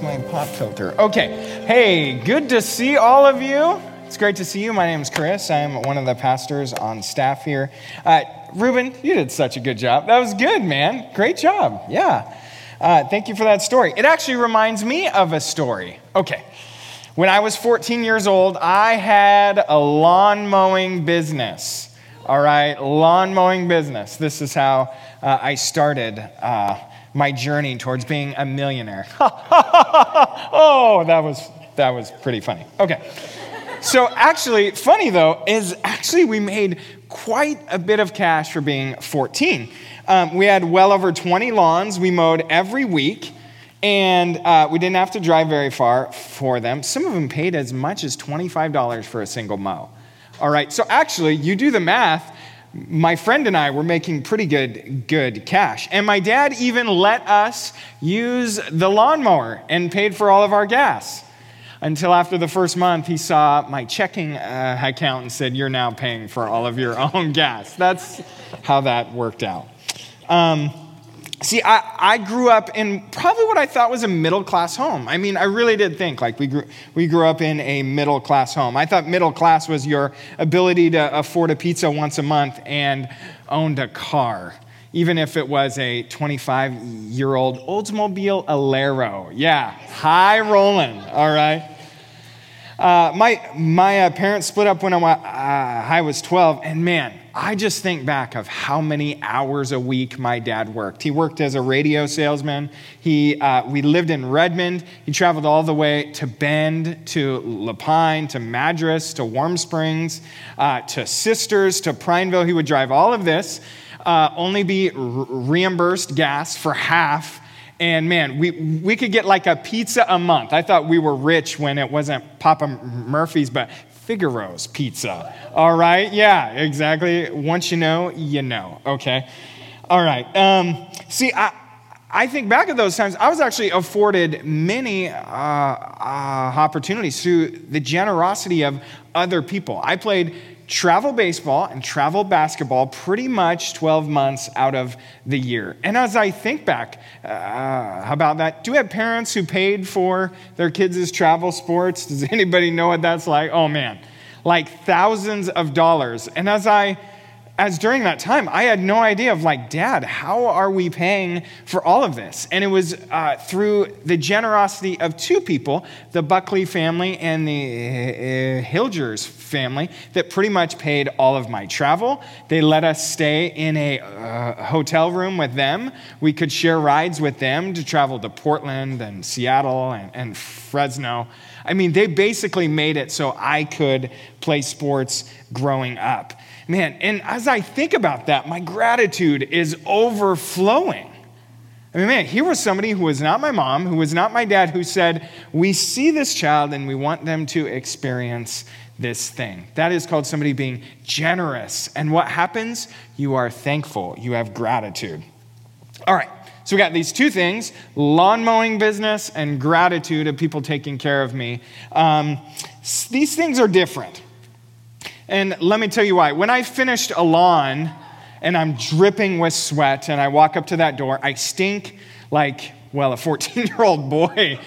my pop filter. Okay. Hey, good to see all of you. It's great to see you. My name is Chris. I'm one of the pastors on staff here. Uh, Ruben, you did such a good job. That was good, man. Great job. Yeah. Uh, thank you for that story. It actually reminds me of a story. Okay. When I was 14 years old, I had a lawn mowing business. All right, lawn mowing business. This is how uh, I started uh, my journey towards being a millionaire. oh, that was that was pretty funny. Okay. So actually, funny though, is actually we made quite a bit of cash for being 14. Um, we had well over 20 lawns we mowed every week, and uh, we didn't have to drive very far for them. Some of them paid as much as $25 for a single mow. All right, so actually, you do the math. My friend and I were making pretty good, good cash. And my dad even let us use the lawnmower and paid for all of our gas until after the first month, he saw my checking uh, account and said, You're now paying for all of your own gas. That's how that worked out. Um, see, I, I grew up in probably what I thought was a middle class home. I mean, I really did think like we grew, we grew up in a middle class home. I thought middle class was your ability to afford a pizza once a month and owned a car even if it was a 25 year old Oldsmobile Alero. Yeah, high rolling, all right? Uh, my my uh, parents split up when I, uh, I was 12, and man, I just think back of how many hours a week my dad worked. He worked as a radio salesman. He, uh, we lived in Redmond. He traveled all the way to Bend, to La Pine, to Madras, to Warm Springs, uh, to Sisters, to Prineville. He would drive all of this, uh, only be reimbursed gas for half and man, we, we could get like a pizza a month. I thought we were rich when it wasn't Papa Murphy's, but Figaro's Pizza. All right? Yeah, exactly. Once you know, you know. Okay? All right. Um, see, I, I think back at those times, I was actually afforded many uh, uh, opportunities through the generosity of other people. I played travel baseball and travel basketball pretty much 12 months out of the year. And as I think back uh, about that, do we have parents who paid for their kids' travel sports? Does anybody know what that's like? Oh man, like thousands of dollars. And as I as during that time, I had no idea of like, Dad, how are we paying for all of this? And it was uh, through the generosity of two people, the Buckley family and the uh, Hilgers family, that pretty much paid all of my travel. They let us stay in a uh, hotel room with them. We could share rides with them to travel to Portland and Seattle and, and Fresno. I mean, they basically made it so I could play sports growing up. Man, and as I think about that, my gratitude is overflowing. I mean, man, here was somebody who was not my mom, who was not my dad, who said, We see this child and we want them to experience this thing. That is called somebody being generous. And what happens? You are thankful, you have gratitude. All right, so we got these two things lawn mowing business and gratitude of people taking care of me. Um, these things are different. And let me tell you why. When I finished a lawn and I'm dripping with sweat and I walk up to that door, I stink like, well, a 14 year old boy.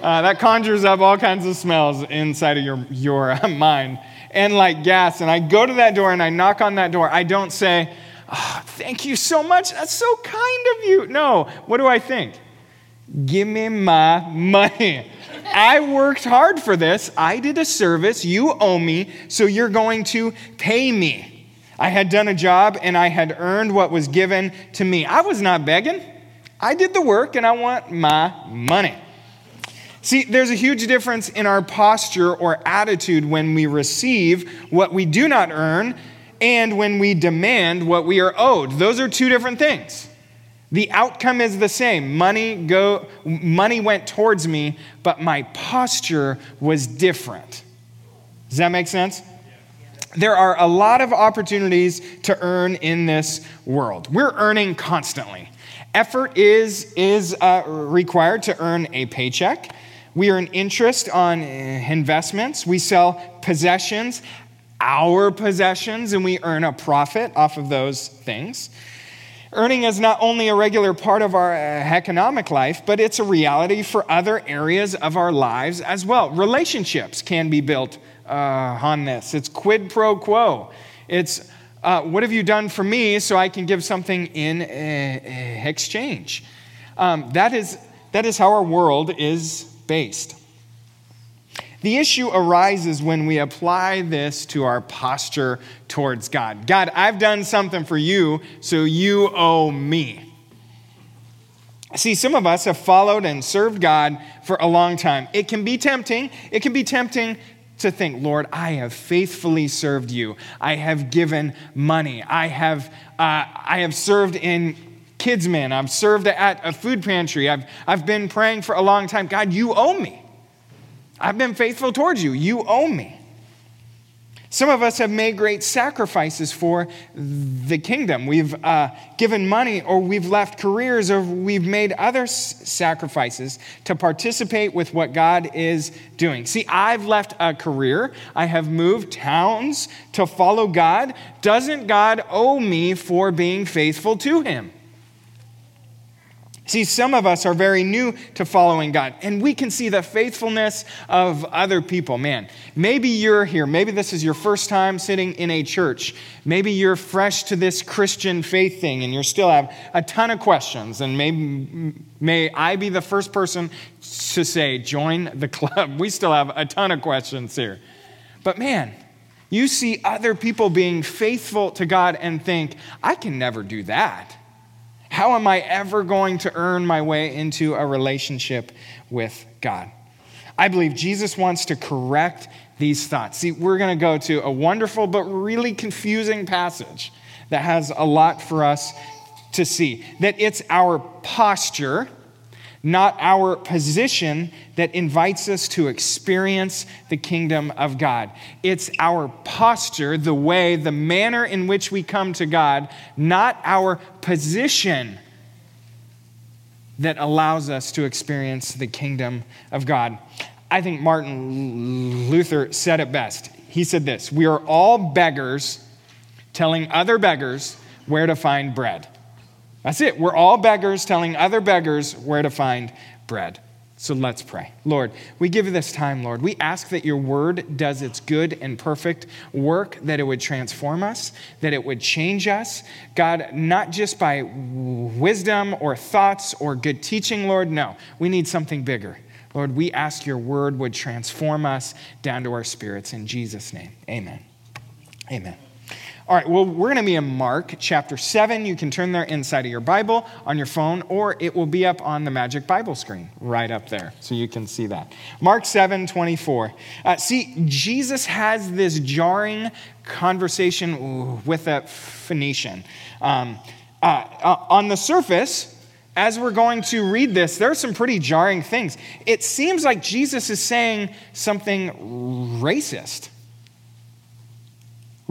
Uh, that conjures up all kinds of smells inside of your, your uh, mind and like gas. And I go to that door and I knock on that door. I don't say, oh, thank you so much. That's so kind of you. No. What do I think? Give me my money. I worked hard for this. I did a service. You owe me, so you're going to pay me. I had done a job and I had earned what was given to me. I was not begging. I did the work and I want my money. See, there's a huge difference in our posture or attitude when we receive what we do not earn and when we demand what we are owed. Those are two different things. The outcome is the same. Money go money went towards me, but my posture was different. Does that make sense? There are a lot of opportunities to earn in this world. We're earning constantly. Effort is, is uh, required to earn a paycheck. We earn interest on uh, investments. We sell possessions, our possessions, and we earn a profit off of those things. Earning is not only a regular part of our uh, economic life, but it's a reality for other areas of our lives as well. Relationships can be built uh, on this. It's quid pro quo. It's uh, what have you done for me so I can give something in uh, exchange? Um, that, is, that is how our world is based. The issue arises when we apply this to our posture towards God. God, I've done something for you, so you owe me. See, some of us have followed and served God for a long time. It can be tempting. It can be tempting to think, Lord, I have faithfully served you. I have given money. I have, uh, I have served in kids' kidsmen. I've served at a food pantry. I've, I've been praying for a long time. God, you owe me. I've been faithful towards you. You owe me. Some of us have made great sacrifices for the kingdom. We've uh, given money, or we've left careers, or we've made other s- sacrifices to participate with what God is doing. See, I've left a career, I have moved towns to follow God. Doesn't God owe me for being faithful to Him? See, some of us are very new to following God, and we can see the faithfulness of other people. Man, maybe you're here. Maybe this is your first time sitting in a church. Maybe you're fresh to this Christian faith thing, and you still have a ton of questions. And maybe may I be the first person to say, join the club. We still have a ton of questions here. But man, you see other people being faithful to God and think, I can never do that. How am I ever going to earn my way into a relationship with God? I believe Jesus wants to correct these thoughts. See, we're going to go to a wonderful but really confusing passage that has a lot for us to see. That it's our posture not our position that invites us to experience the kingdom of God. It's our posture, the way, the manner in which we come to God, not our position that allows us to experience the kingdom of God. I think Martin Luther said it best. He said this We are all beggars telling other beggars where to find bread. That's it. We're all beggars telling other beggars where to find bread. So let's pray. Lord, we give you this time, Lord. We ask that your word does its good and perfect work, that it would transform us, that it would change us. God, not just by wisdom or thoughts or good teaching, Lord. No, we need something bigger. Lord, we ask your word would transform us down to our spirits. In Jesus' name, amen. Amen. All right, well, we're going to be in Mark chapter 7. You can turn there inside of your Bible on your phone, or it will be up on the Magic Bible screen right up there, so you can see that. Mark 7 24. Uh, see, Jesus has this jarring conversation with a Phoenician. Um, uh, uh, on the surface, as we're going to read this, there are some pretty jarring things. It seems like Jesus is saying something racist.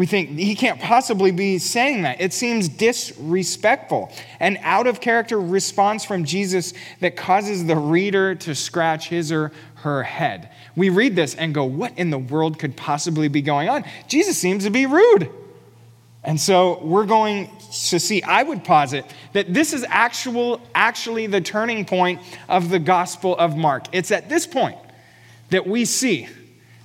We think he can't possibly be saying that. It seems disrespectful, an out of character response from Jesus that causes the reader to scratch his or her head. We read this and go, What in the world could possibly be going on? Jesus seems to be rude. And so we're going to see, I would posit that this is actual, actually the turning point of the Gospel of Mark. It's at this point that we see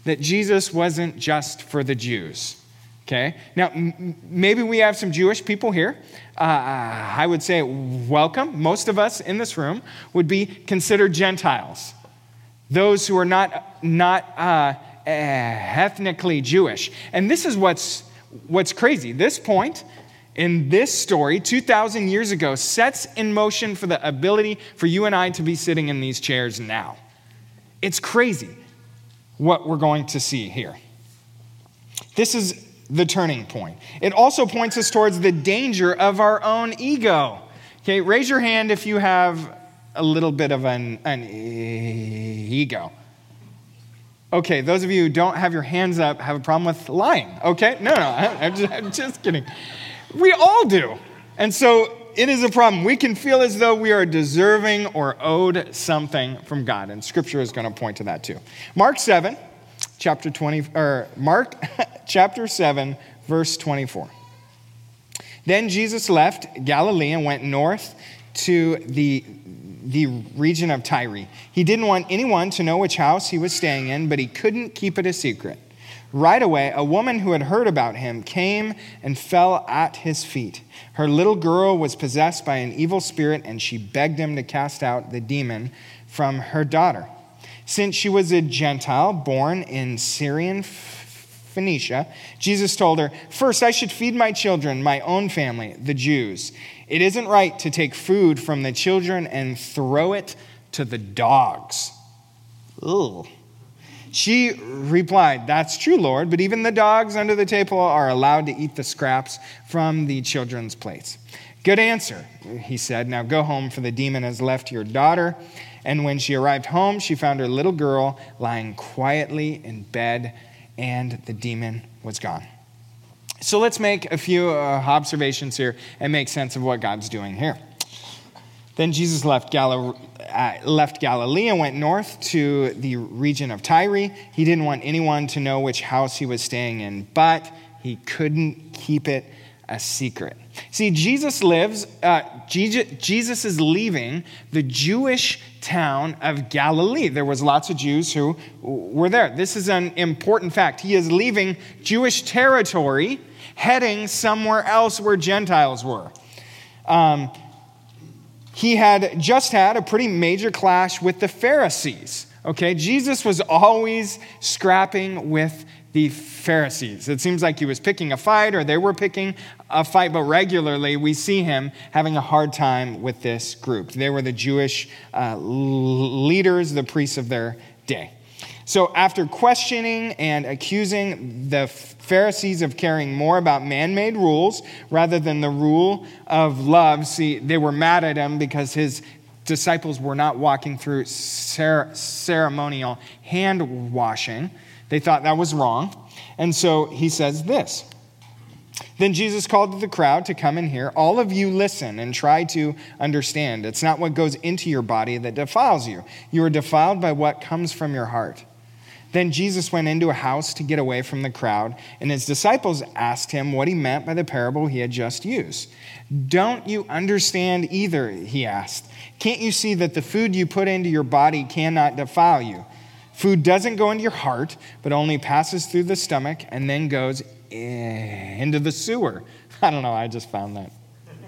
that Jesus wasn't just for the Jews. Okay? Now, m- maybe we have some Jewish people here. Uh, I would say welcome. Most of us in this room would be considered Gentiles, those who are not, not uh, ethnically Jewish. And this is what's, what's crazy. This point in this story, 2,000 years ago, sets in motion for the ability for you and I to be sitting in these chairs now. It's crazy what we're going to see here. This is the turning point. It also points us towards the danger of our own ego. Okay, raise your hand if you have a little bit of an, an ego. Okay, those of you who don't have your hands up have a problem with lying. Okay, no, no, I'm just, I'm just kidding. We all do. And so it is a problem. We can feel as though we are deserving or owed something from God, and Scripture is going to point to that too. Mark 7 chapter 20, or Mark chapter 7, verse 24. Then Jesus left Galilee and went north to the, the region of Tyre. He didn't want anyone to know which house he was staying in, but he couldn't keep it a secret. Right away, a woman who had heard about him came and fell at his feet. Her little girl was possessed by an evil spirit, and she begged him to cast out the demon from her daughter. Since she was a Gentile born in Syrian Phoenicia, Jesus told her, First, I should feed my children, my own family, the Jews. It isn't right to take food from the children and throw it to the dogs. Ugh. She replied, That's true, Lord, but even the dogs under the table are allowed to eat the scraps from the children's plates. Good answer, he said. Now go home, for the demon has left your daughter. And when she arrived home, she found her little girl lying quietly in bed, and the demon was gone. So let's make a few uh, observations here and make sense of what God's doing here. Then Jesus left, uh, left Galilee and went north to the region of Tyre. He didn't want anyone to know which house he was staying in, but he couldn't keep it a secret. See, Jesus lives, uh, Jesus is leaving the Jewish town of Galilee. There was lots of Jews who were there. This is an important fact. He is leaving Jewish territory, heading somewhere else where Gentiles were. Um, he had just had a pretty major clash with the Pharisees. Okay, Jesus was always scrapping with the Pharisees. It seems like he was picking a fight or they were picking a fight, but regularly we see him having a hard time with this group. They were the Jewish uh, leaders, the priests of their day. So, after questioning and accusing the Pharisees of caring more about man made rules rather than the rule of love, see, they were mad at him because his disciples were not walking through ceremonial hand washing. They thought that was wrong. And so he says this. Then Jesus called to the crowd to come and hear. All of you listen and try to understand. It's not what goes into your body that defiles you. You are defiled by what comes from your heart. Then Jesus went into a house to get away from the crowd, and his disciples asked him what he meant by the parable he had just used. Don't you understand either? He asked. Can't you see that the food you put into your body cannot defile you? Food doesn't go into your heart, but only passes through the stomach and then goes into the sewer. I don't know, I just found that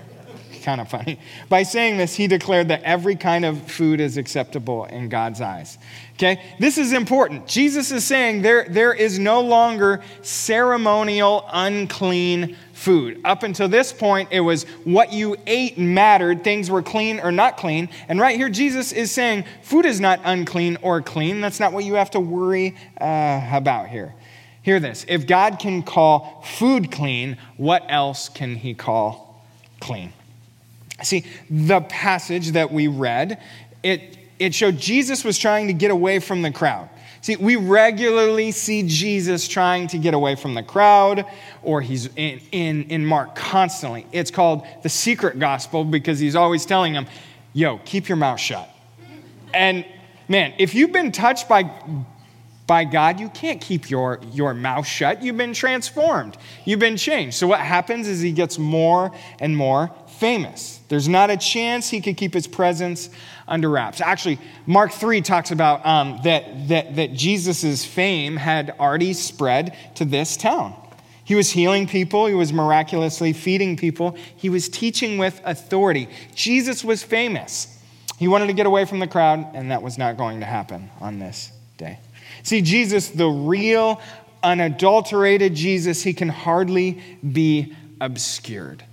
kind of funny. By saying this, he declared that every kind of food is acceptable in God's eyes. Okay? This is important. Jesus is saying there, there is no longer ceremonial unclean food. Up until this point, it was what you ate mattered. Things were clean or not clean. And right here, Jesus is saying food is not unclean or clean. That's not what you have to worry uh, about here. Hear this if God can call food clean, what else can he call clean? See, the passage that we read, it, it showed Jesus was trying to get away from the crowd. See, we regularly see Jesus trying to get away from the crowd, or he's in, in, in Mark constantly. It's called the secret gospel because he's always telling them, yo, keep your mouth shut. And man, if you've been touched by, by God, you can't keep your, your mouth shut. You've been transformed, you've been changed. So, what happens is he gets more and more famous. There's not a chance he could keep his presence under wraps. Actually, Mark 3 talks about um, that, that, that Jesus' fame had already spread to this town. He was healing people, he was miraculously feeding people, he was teaching with authority. Jesus was famous. He wanted to get away from the crowd, and that was not going to happen on this day. See, Jesus, the real, unadulterated Jesus, he can hardly be obscured.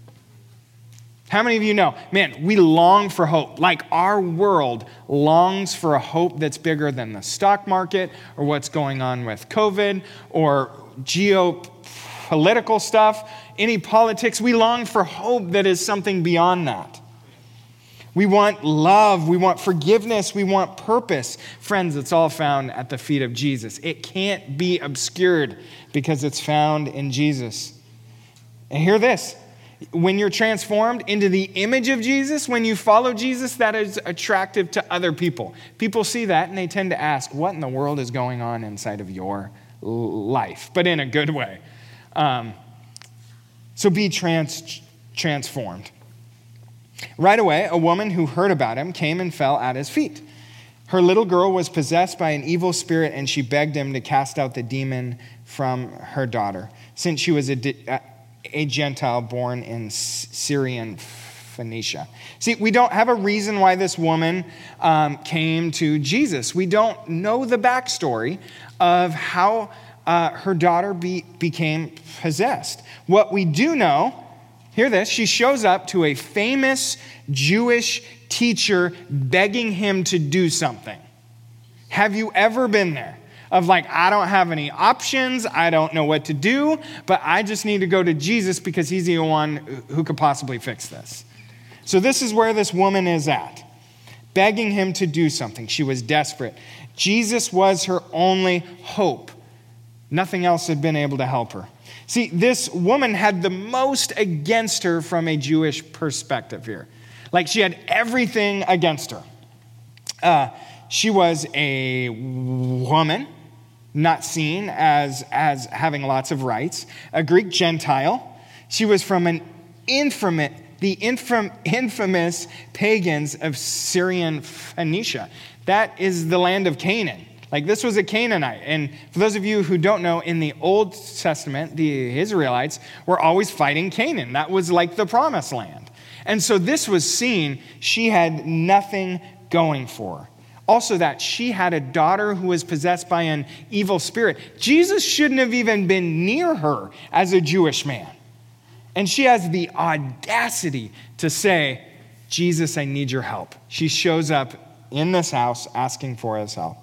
How many of you know, man, we long for hope. Like our world longs for a hope that's bigger than the stock market or what's going on with COVID or geopolitical stuff, any politics. We long for hope that is something beyond that. We want love. We want forgiveness. We want purpose. Friends, it's all found at the feet of Jesus. It can't be obscured because it's found in Jesus. And hear this when you're transformed into the image of Jesus, when you follow Jesus, that is attractive to other people. People see that and they tend to ask, What in the world is going on inside of your life? But in a good way. Um, so be trans- transformed. Right away, a woman who heard about him came and fell at his feet. Her little girl was possessed by an evil spirit, and she begged him to cast out the demon from her daughter, since she was a, a Gentile born in Syrian Phoenicia. See, we don't have a reason why this woman um, came to Jesus. We don't know the backstory of how uh, her daughter be, became possessed. What we do know, hear this, she shows up to a famous Jewish teacher begging him to do something. Have you ever been there? Of like, I don't have any options, I don't know what to do, but I just need to go to Jesus because he's the one who could possibly fix this. So, this is where this woman is at, begging him to do something. She was desperate. Jesus was her only hope. Nothing else had been able to help her. See, this woman had the most against her from a Jewish perspective here. Like she had everything against her. Uh, she was a woman, not seen as, as having lots of rights, a Greek Gentile. She was from an infamous, the infam, infamous pagans of Syrian Phoenicia. That is the land of Canaan. Like this was a Canaanite. And for those of you who don't know, in the Old Testament, the Israelites were always fighting Canaan. That was like the promised land. And so this was seen, she had nothing going for her. Also, that she had a daughter who was possessed by an evil spirit. Jesus shouldn't have even been near her as a Jewish man. And she has the audacity to say, Jesus, I need your help. She shows up in this house asking for his help.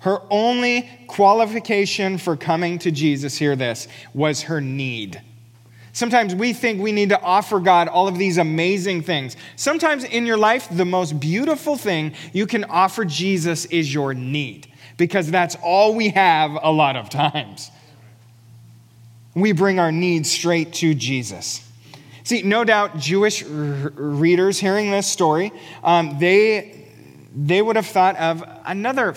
Her only qualification for coming to Jesus, hear this, was her need. Sometimes we think we need to offer God all of these amazing things. Sometimes in your life, the most beautiful thing you can offer Jesus is your need, because that's all we have a lot of times. We bring our needs straight to Jesus. See, no doubt Jewish r- readers hearing this story, um, they, they would have thought of another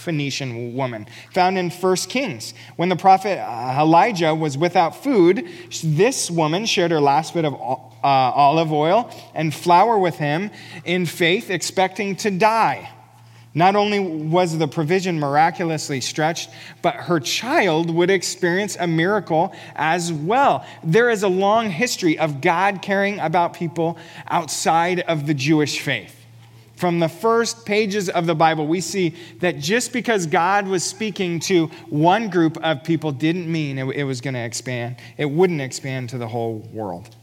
Phoenician woman, found in 1 Kings. When the prophet uh, Elijah was without food, this woman shared her last bit of uh, olive oil and flour with him in faith, expecting to die. Not only was the provision miraculously stretched, but her child would experience a miracle as well. There is a long history of God caring about people outside of the Jewish faith. From the first pages of the Bible, we see that just because God was speaking to one group of people didn't mean it, it was going to expand. It wouldn't expand to the whole world.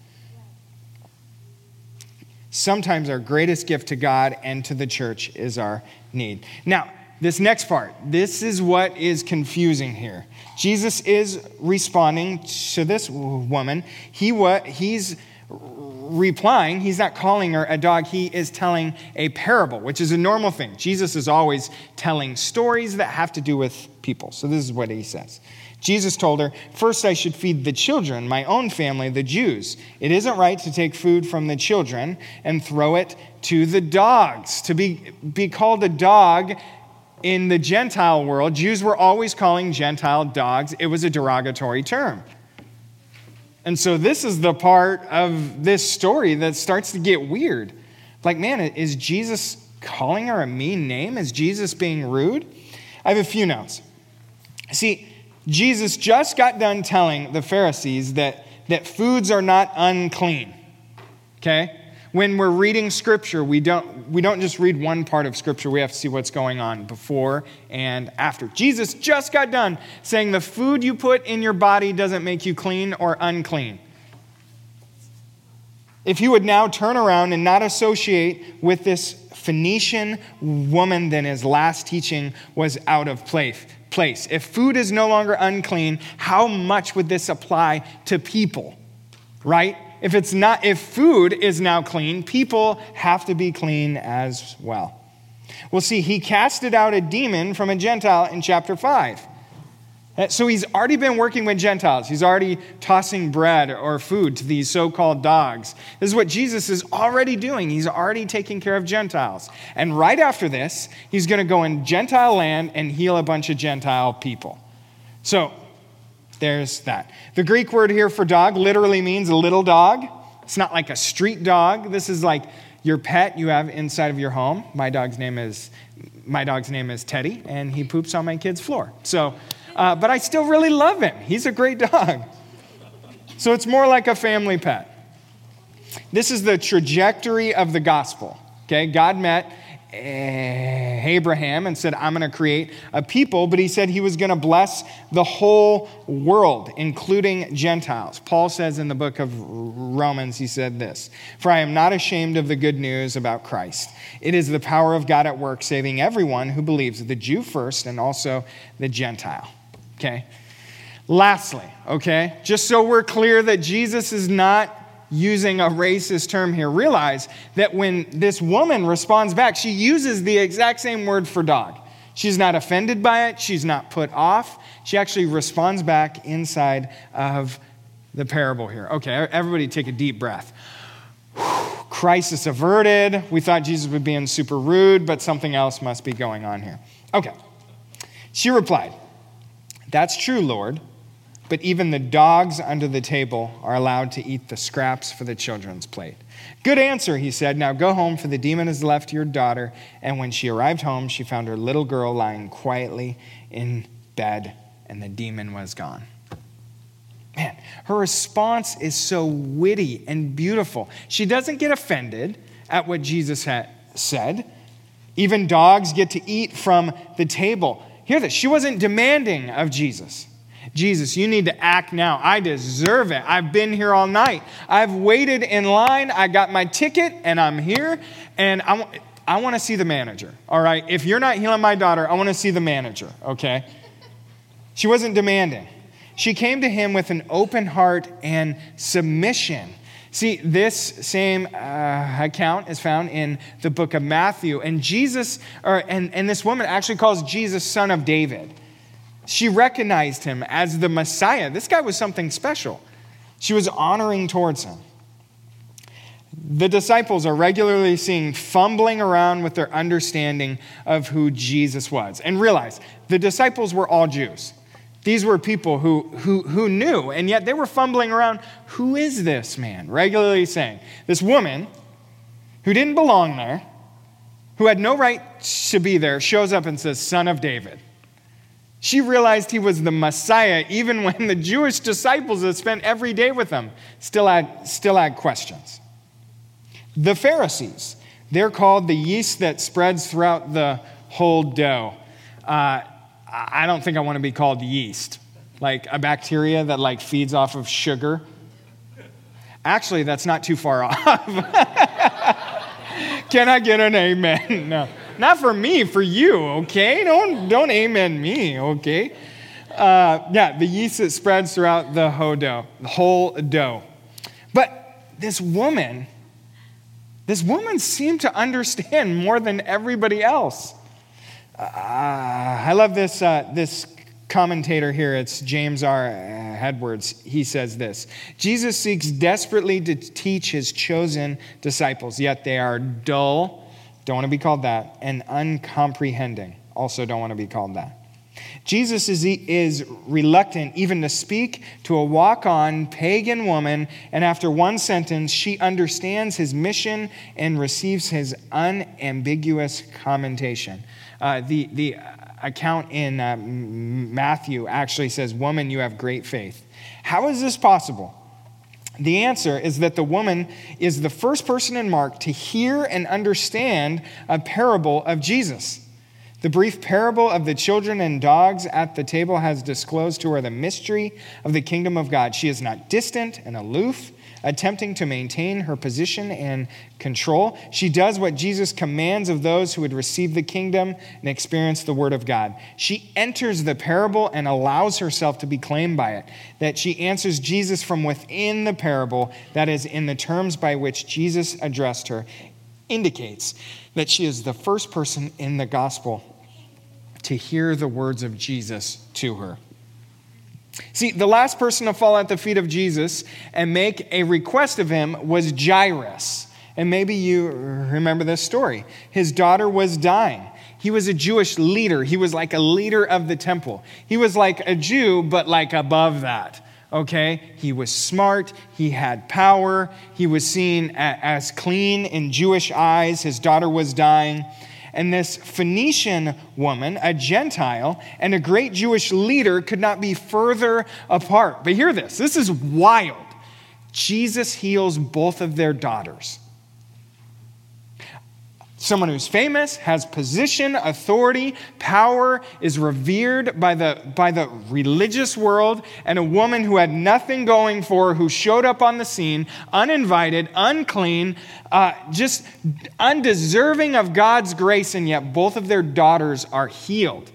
Sometimes our greatest gift to God and to the church is our need. Now, this next part, this is what is confusing here. Jesus is responding to this woman. He what he's replying, he's not calling her a dog, he is telling a parable, which is a normal thing. Jesus is always telling stories that have to do with people. So this is what he says. Jesus told her, First, I should feed the children, my own family, the Jews. It isn't right to take food from the children and throw it to the dogs. To be, be called a dog in the Gentile world, Jews were always calling Gentile dogs, it was a derogatory term. And so this is the part of this story that starts to get weird. Like, man, is Jesus calling her a mean name? Is Jesus being rude? I have a few notes. See, Jesus just got done telling the Pharisees that, that foods are not unclean. Okay? When we're reading scripture, we don't, we don't just read one part of scripture, we have to see what's going on before and after. Jesus just got done saying the food you put in your body doesn't make you clean or unclean. If he would now turn around and not associate with this Phoenician woman, then his last teaching was out of place. Place. If food is no longer unclean, how much would this apply to people? Right? If it's not if food is now clean, people have to be clean as well. Well, see, he casted out a demon from a Gentile in chapter 5. Uh, so he's already been working with Gentiles. He's already tossing bread or food to these so called dogs. This is what Jesus is already doing. He's already taking care of Gentiles. And right after this, he's going to go in Gentile land and heal a bunch of Gentile people. So There's that. The Greek word here for dog literally means a little dog. It's not like a street dog. This is like your pet you have inside of your home. My dog's name is my dog's name is Teddy, and he poops on my kid's floor. So, uh, but I still really love him. He's a great dog. So it's more like a family pet. This is the trajectory of the gospel. Okay, God met Eh, Abraham and said, I'm going to create a people, but he said he was going to bless the whole world, including Gentiles. Paul says in the book of Romans, he said this For I am not ashamed of the good news about Christ. It is the power of God at work, saving everyone who believes, the Jew first and also the Gentile. Okay? Lastly, okay, just so we're clear that Jesus is not using a racist term here, realize that when this woman responds back, she uses the exact same word for dog. She's not offended by it, she's not put off. She actually responds back inside of the parable here. Okay, everybody take a deep breath. Crisis averted. We thought Jesus would be being super rude, but something else must be going on here. Okay. She replied, That's true, Lord. But even the dogs under the table are allowed to eat the scraps for the children's plate. Good answer, he said. Now go home, for the demon has left your daughter. And when she arrived home, she found her little girl lying quietly in bed, and the demon was gone. Man, her response is so witty and beautiful. She doesn't get offended at what Jesus had said. Even dogs get to eat from the table. Hear this. She wasn't demanding of Jesus. Jesus, you need to act now. I deserve it. I've been here all night. I've waited in line. I got my ticket and I'm here. And I, w- I want to see the manager. All right. If you're not healing my daughter, I want to see the manager. Okay. She wasn't demanding. She came to him with an open heart and submission. See, this same uh, account is found in the book of Matthew. And Jesus, or, and, and this woman actually calls Jesus son of David. She recognized him as the Messiah. This guy was something special. She was honoring towards him. The disciples are regularly seen fumbling around with their understanding of who Jesus was. And realize the disciples were all Jews. These were people who, who, who knew, and yet they were fumbling around who is this man? Regularly saying, This woman who didn't belong there, who had no right to be there, shows up and says, Son of David. She realized he was the Messiah, even when the Jewish disciples that spent every day with him still had, still had questions. The Pharisees, they're called the yeast that spreads throughout the whole dough. Uh, I don't think I want to be called yeast, like a bacteria that like feeds off of sugar. Actually, that's not too far off. Can I get an amen? No. Not for me, for you, okay? Don't, don't amen me, okay? Uh, yeah, the yeast that spreads throughout the whole dough, the whole dough. But this woman, this woman seemed to understand more than everybody else. Uh, I love this, uh, this commentator here. It's James R. Edwards. He says this Jesus seeks desperately to teach his chosen disciples, yet they are dull don't want to be called that. And uncomprehending. Also, don't want to be called that. Jesus is, is reluctant even to speak to a walk on pagan woman, and after one sentence, she understands his mission and receives his unambiguous commentation. Uh, the, the account in uh, Matthew actually says, Woman, you have great faith. How is this possible? The answer is that the woman is the first person in Mark to hear and understand a parable of Jesus. The brief parable of the children and dogs at the table has disclosed to her the mystery of the kingdom of God. She is not distant and aloof attempting to maintain her position and control. She does what Jesus commands of those who would receive the kingdom and experience the word of God. She enters the parable and allows herself to be claimed by it. That she answers Jesus from within the parable, that is, in the terms by which Jesus addressed her, indicates that she is the first person in the gospel to hear the words of Jesus to her. See, the last person to fall at the feet of Jesus and make a request of him was Jairus. And maybe you remember this story. His daughter was dying. He was a Jewish leader. He was like a leader of the temple. He was like a Jew, but like above that. Okay? He was smart. He had power. He was seen as clean in Jewish eyes. His daughter was dying. And this Phoenician woman, a Gentile, and a great Jewish leader could not be further apart. But hear this this is wild. Jesus heals both of their daughters. Someone who's famous, has position, authority, power, is revered by the, by the religious world, and a woman who had nothing going for her, who showed up on the scene, uninvited, unclean, uh, just undeserving of God's grace, and yet both of their daughters are healed.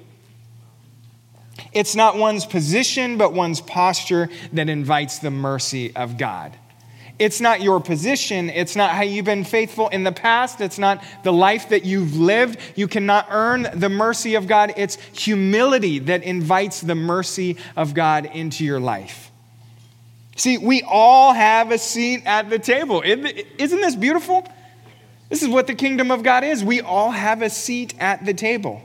It's not one's position, but one's posture that invites the mercy of God. It's not your position. It's not how you've been faithful in the past. It's not the life that you've lived. You cannot earn the mercy of God. It's humility that invites the mercy of God into your life. See, we all have a seat at the table. Isn't this beautiful? This is what the kingdom of God is. We all have a seat at the table.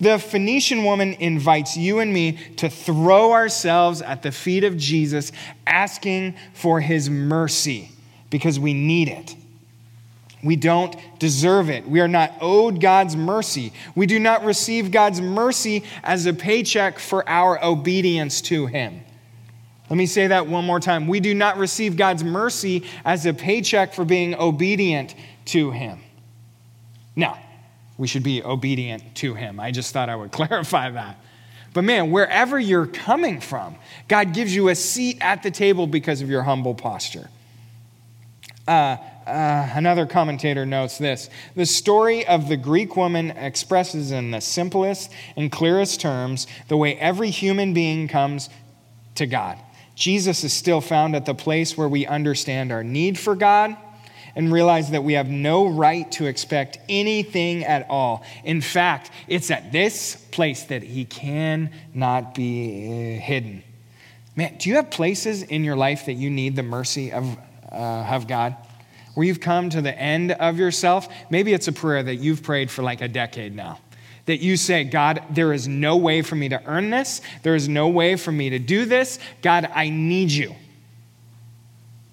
The Phoenician woman invites you and me to throw ourselves at the feet of Jesus, asking for his mercy because we need it. We don't deserve it. We are not owed God's mercy. We do not receive God's mercy as a paycheck for our obedience to him. Let me say that one more time. We do not receive God's mercy as a paycheck for being obedient to him. Now, we should be obedient to him. I just thought I would clarify that. But man, wherever you're coming from, God gives you a seat at the table because of your humble posture. Uh, uh, another commentator notes this The story of the Greek woman expresses in the simplest and clearest terms the way every human being comes to God. Jesus is still found at the place where we understand our need for God and realize that we have no right to expect anything at all. In fact, it's at this place that he cannot be uh, hidden. Man, do you have places in your life that you need the mercy of, uh, of God? Where you've come to the end of yourself? Maybe it's a prayer that you've prayed for like a decade now that you say, God, there is no way for me to earn this. There is no way for me to do this. God, I need you.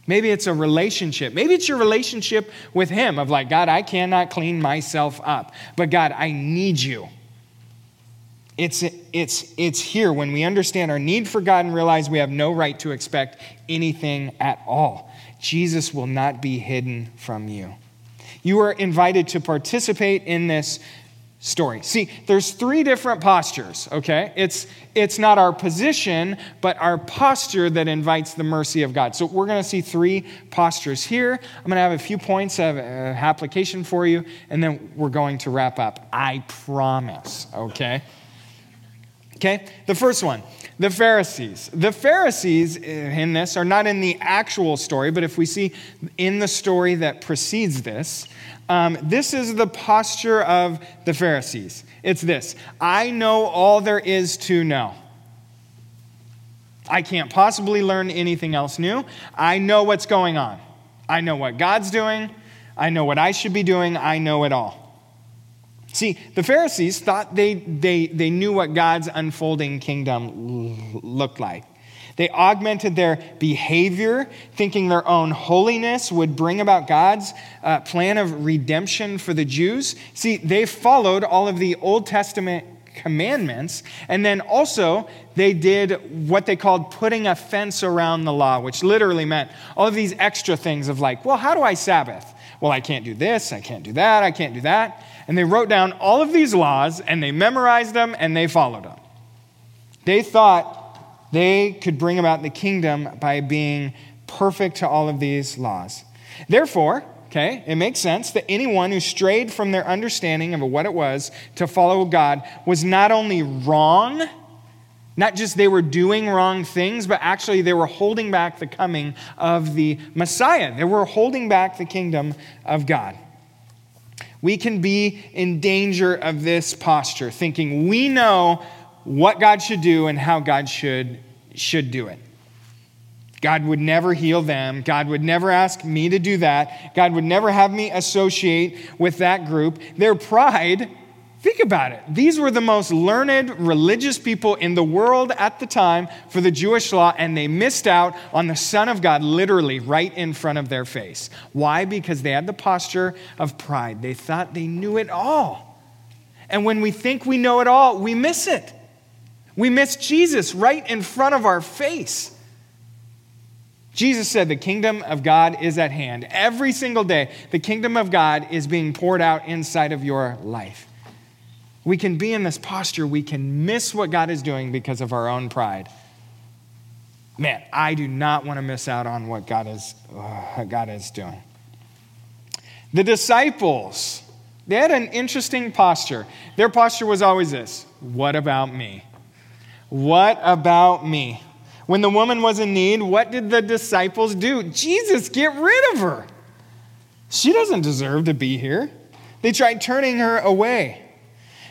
Maybe it's a relationship. Maybe it's your relationship with Him of like, God, I cannot clean myself up, but God, I need you. It's, it's, it's here when we understand our need for God and realize we have no right to expect anything at all. Jesus will not be hidden from you. You are invited to participate in this story. See, there's three different postures, okay? It's it's not our position, but our posture that invites the mercy of God. So we're going to see three postures here. I'm going to have a few points of uh, application for you and then we're going to wrap up. I promise, okay? Okay? The first one, the Pharisees. The Pharisees in this are not in the actual story, but if we see in the story that precedes this, um, this is the posture of the Pharisees. It's this I know all there is to know. I can't possibly learn anything else new. I know what's going on. I know what God's doing. I know what I should be doing. I know it all. See, the Pharisees thought they, they, they knew what God's unfolding kingdom looked like. They augmented their behavior, thinking their own holiness would bring about God's uh, plan of redemption for the Jews. See, they followed all of the Old Testament commandments, and then also they did what they called putting a fence around the law, which literally meant all of these extra things of like, well, how do I Sabbath? Well, I can't do this, I can't do that, I can't do that. And they wrote down all of these laws and they memorized them and they followed them. They thought they could bring about the kingdom by being perfect to all of these laws. Therefore, okay, it makes sense that anyone who strayed from their understanding of what it was to follow God was not only wrong, not just they were doing wrong things, but actually they were holding back the coming of the Messiah. They were holding back the kingdom of God. We can be in danger of this posture, thinking we know what God should do and how God should, should do it. God would never heal them. God would never ask me to do that. God would never have me associate with that group. Their pride Think about it. These were the most learned religious people in the world at the time for the Jewish law, and they missed out on the Son of God literally right in front of their face. Why? Because they had the posture of pride. They thought they knew it all. And when we think we know it all, we miss it. We miss Jesus right in front of our face. Jesus said the kingdom of God is at hand. Every single day, the kingdom of God is being poured out inside of your life. We can be in this posture, we can miss what God is doing because of our own pride. Man, I do not want to miss out on what God is, uh, God is doing. The disciples, they had an interesting posture. Their posture was always this What about me? What about me? When the woman was in need, what did the disciples do? Jesus, get rid of her. She doesn't deserve to be here. They tried turning her away.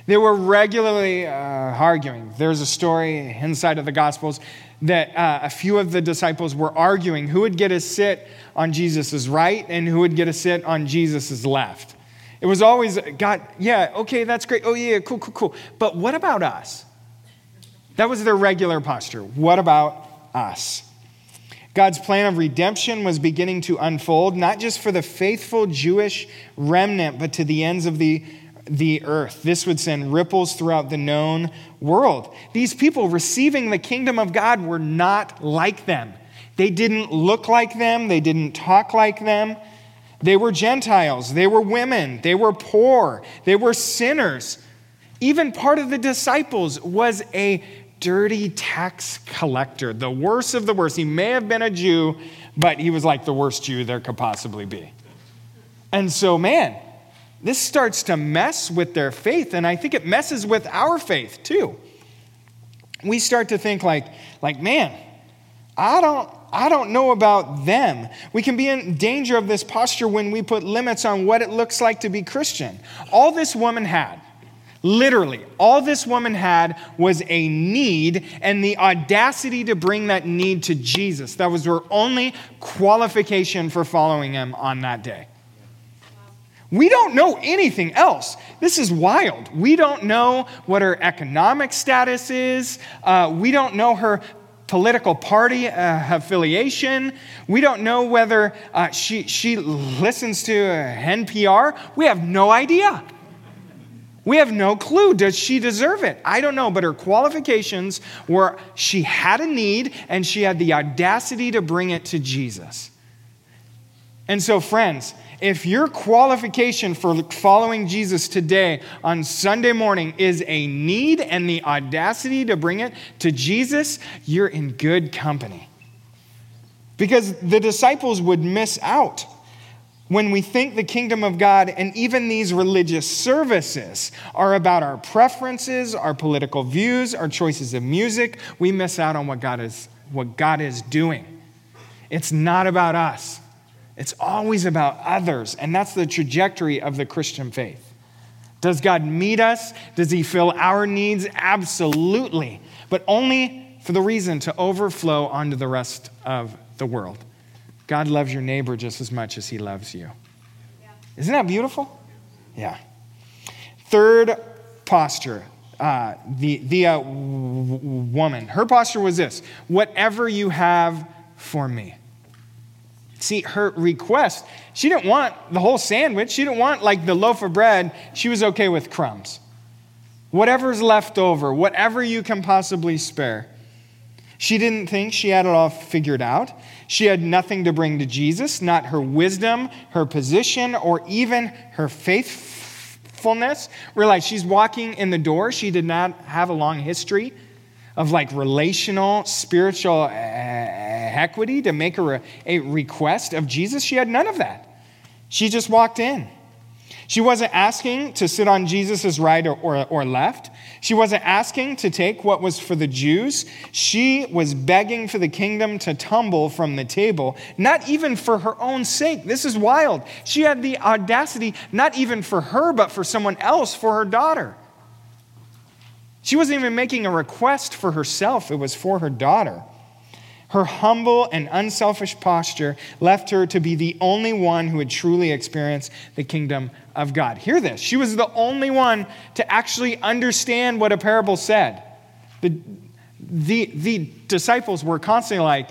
They were regularly uh, arguing. There's a story inside of the Gospels that uh, a few of the disciples were arguing who would get a sit on Jesus' right and who would get a sit on Jesus' left. It was always, God, yeah, okay, that's great. Oh, yeah, cool, cool, cool. But what about us? That was their regular posture. What about us? God's plan of redemption was beginning to unfold, not just for the faithful Jewish remnant, but to the ends of the the earth. This would send ripples throughout the known world. These people receiving the kingdom of God were not like them. They didn't look like them, they didn't talk like them. They were Gentiles, they were women, they were poor, they were sinners. Even part of the disciples was a dirty tax collector, the worst of the worst. He may have been a Jew, but he was like the worst Jew there could possibly be. And so, man, this starts to mess with their faith, and I think it messes with our faith too. We start to think like, like, man, I don't, I don't know about them. We can be in danger of this posture when we put limits on what it looks like to be Christian. All this woman had, literally, all this woman had was a need and the audacity to bring that need to Jesus. That was her only qualification for following him on that day. We don't know anything else. This is wild. We don't know what her economic status is. Uh, we don't know her political party uh, affiliation. We don't know whether uh, she, she listens to NPR. We have no idea. We have no clue. Does she deserve it? I don't know. But her qualifications were she had a need and she had the audacity to bring it to Jesus. And so, friends, if your qualification for following Jesus today on Sunday morning is a need and the audacity to bring it to Jesus, you're in good company. Because the disciples would miss out when we think the kingdom of God and even these religious services are about our preferences, our political views, our choices of music, we miss out on what God is, what God is doing. It's not about us. It's always about others, and that's the trajectory of the Christian faith. Does God meet us? Does He fill our needs? Absolutely, but only for the reason to overflow onto the rest of the world. God loves your neighbor just as much as He loves you. Yeah. Isn't that beautiful? Yeah. Third posture, uh, the, the uh, w- woman, her posture was this whatever you have for me. See, her request, she didn't want the whole sandwich. She didn't want like the loaf of bread. She was okay with crumbs. Whatever's left over, whatever you can possibly spare. She didn't think she had it all figured out. She had nothing to bring to Jesus, not her wisdom, her position, or even her faithfulness. Realize she's walking in the door. She did not have a long history of like relational, spiritual uh, equity to make a request of Jesus. She had none of that. She just walked in. She wasn't asking to sit on Jesus' right or, or, or, left. She wasn't asking to take what was for the Jews. She was begging for the kingdom to tumble from the table, not even for her own sake. This is wild. She had the audacity, not even for her, but for someone else, for her daughter. She wasn't even making a request for herself, it was for her daughter. Her humble and unselfish posture left her to be the only one who had truly experienced the kingdom of God. Hear this. She was the only one to actually understand what a parable said. The, the, the disciples were constantly like,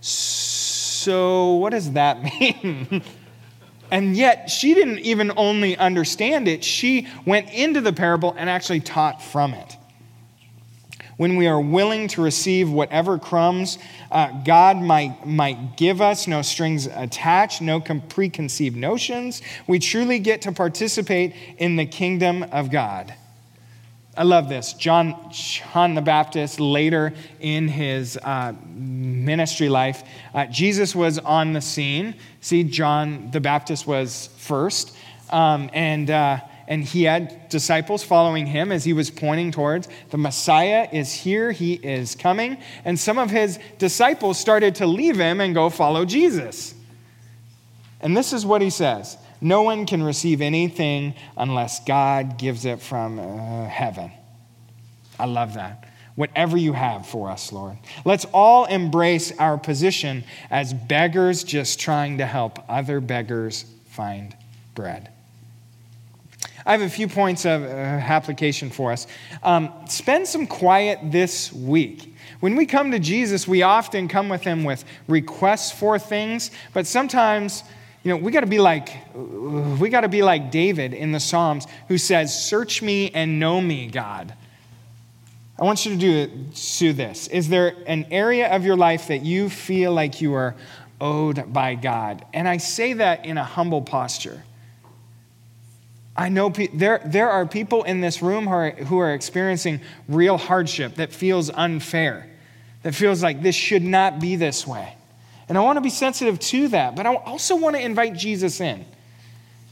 So, what does that mean? and yet, she didn't even only understand it, she went into the parable and actually taught from it when we are willing to receive whatever crumbs uh, God might, might give us, no strings attached, no preconceived notions, we truly get to participate in the kingdom of God. I love this. John, John the Baptist, later in his uh, ministry life, uh, Jesus was on the scene. See, John the Baptist was first. Um, and uh, and he had disciples following him as he was pointing towards the Messiah is here, he is coming. And some of his disciples started to leave him and go follow Jesus. And this is what he says No one can receive anything unless God gives it from uh, heaven. I love that. Whatever you have for us, Lord. Let's all embrace our position as beggars just trying to help other beggars find bread. I have a few points of uh, application for us. Um, spend some quiet this week. When we come to Jesus, we often come with him with requests for things, but sometimes, you know, we got to be like we got to be like David in the Psalms who says, "Search me and know me, God." I want you to do, do this. Is there an area of your life that you feel like you are owed by God? And I say that in a humble posture. I know pe- there, there are people in this room who are, who are experiencing real hardship that feels unfair, that feels like this should not be this way. And I want to be sensitive to that, but I also want to invite Jesus in.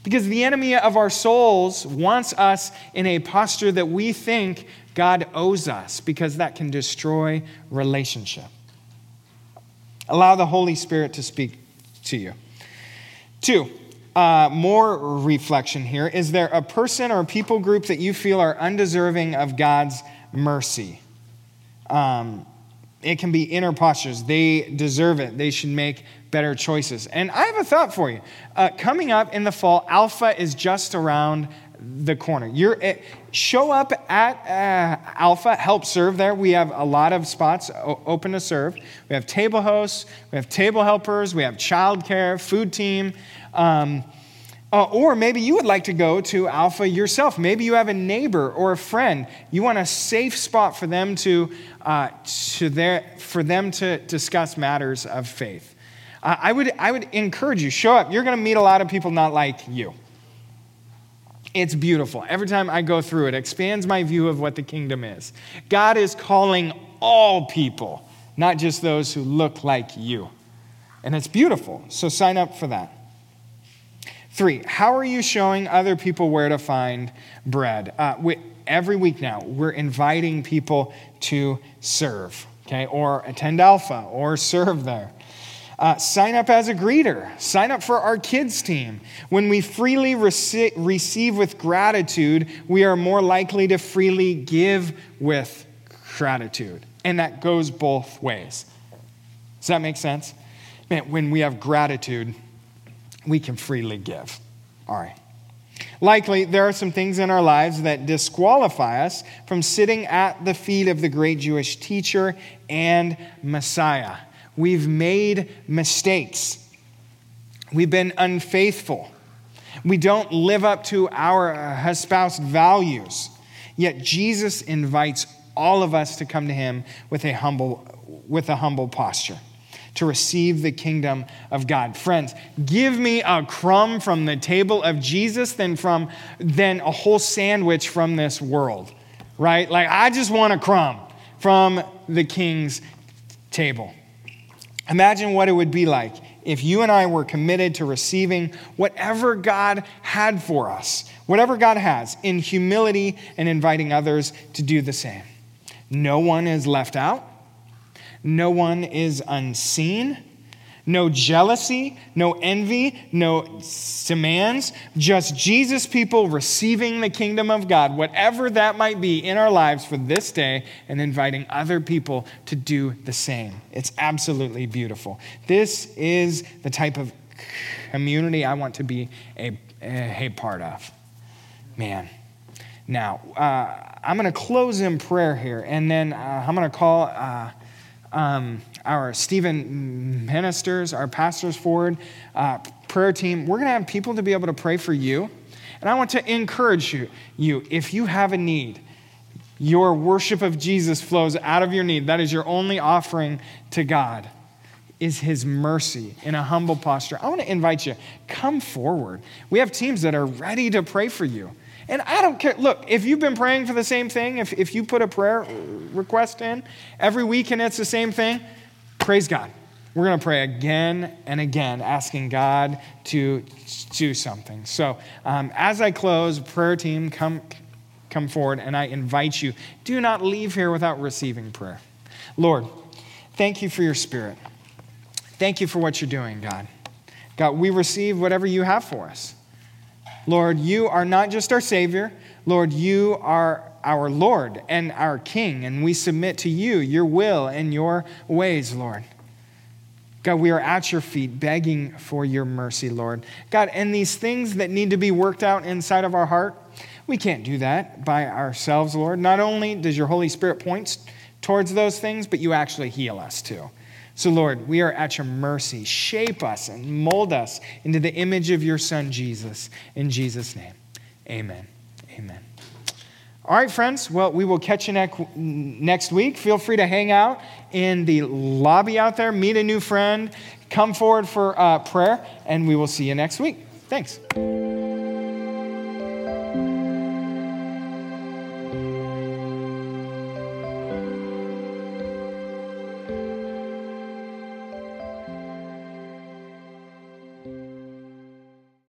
Because the enemy of our souls wants us in a posture that we think God owes us, because that can destroy relationship. Allow the Holy Spirit to speak to you. Two, uh, more reflection here. Is there a person or a people group that you feel are undeserving of God's mercy? Um, it can be inner postures. They deserve it. They should make better choices. And I have a thought for you. Uh, coming up in the fall, Alpha is just around the corner. You're, uh, show up at uh, Alpha, help serve there. We have a lot of spots open to serve. We have table hosts, we have table helpers, we have childcare, food team. Um, uh, or maybe you would like to go to Alpha yourself. Maybe you have a neighbor or a friend. You want a safe spot for them to, uh, to their, for them to discuss matters of faith. Uh, I, would, I would encourage you, show up. You're going to meet a lot of people not like you. It's beautiful. Every time I go through it, it expands my view of what the kingdom is. God is calling all people, not just those who look like you. And it's beautiful. So sign up for that. Three, how are you showing other people where to find bread? Uh, we, every week now, we're inviting people to serve, okay, or attend Alpha or serve there. Uh, sign up as a greeter. Sign up for our kids' team. When we freely rec- receive with gratitude, we are more likely to freely give with gratitude. And that goes both ways. Does that make sense? Man, when we have gratitude, we can freely give. All right. Likely, there are some things in our lives that disqualify us from sitting at the feet of the great Jewish teacher and Messiah. We've made mistakes. We've been unfaithful. We don't live up to our uh, espoused values. Yet Jesus invites all of us to come to him with a humble, with a humble posture to receive the kingdom of God. Friends, give me a crumb from the table of Jesus than from than a whole sandwich from this world. Right? Like I just want a crumb from the king's table. Imagine what it would be like if you and I were committed to receiving whatever God had for us, whatever God has, in humility and inviting others to do the same. No one is left out. No one is unseen. No jealousy, no envy, no demands, just Jesus people receiving the kingdom of God, whatever that might be in our lives for this day, and inviting other people to do the same. It's absolutely beautiful. This is the type of community I want to be a, a part of. Man. Now, uh, I'm going to close in prayer here, and then uh, I'm going to call uh, um, our Stephen ministers, our pastors forward, uh, prayer team. We're going to have people to be able to pray for you. And I want to encourage you, you, if you have a need, your worship of Jesus flows out of your need. That is your only offering to God is his mercy in a humble posture. I want to invite you, come forward. We have teams that are ready to pray for you. And I don't care. Look, if you've been praying for the same thing, if, if you put a prayer request in every week and it's the same thing, praise God. We're going to pray again and again, asking God to do something. So, um, as I close, prayer team, come, come forward, and I invite you do not leave here without receiving prayer. Lord, thank you for your spirit. Thank you for what you're doing, God. God, we receive whatever you have for us. Lord, you are not just our Savior. Lord, you are our Lord and our King, and we submit to you, your will and your ways, Lord. God, we are at your feet begging for your mercy, Lord. God, and these things that need to be worked out inside of our heart, we can't do that by ourselves, Lord. Not only does your Holy Spirit point towards those things, but you actually heal us too. So, Lord, we are at your mercy. Shape us and mold us into the image of your Son, Jesus. In Jesus' name, amen. Amen. All right, friends. Well, we will catch you next week. Feel free to hang out in the lobby out there, meet a new friend, come forward for uh, prayer, and we will see you next week. Thanks.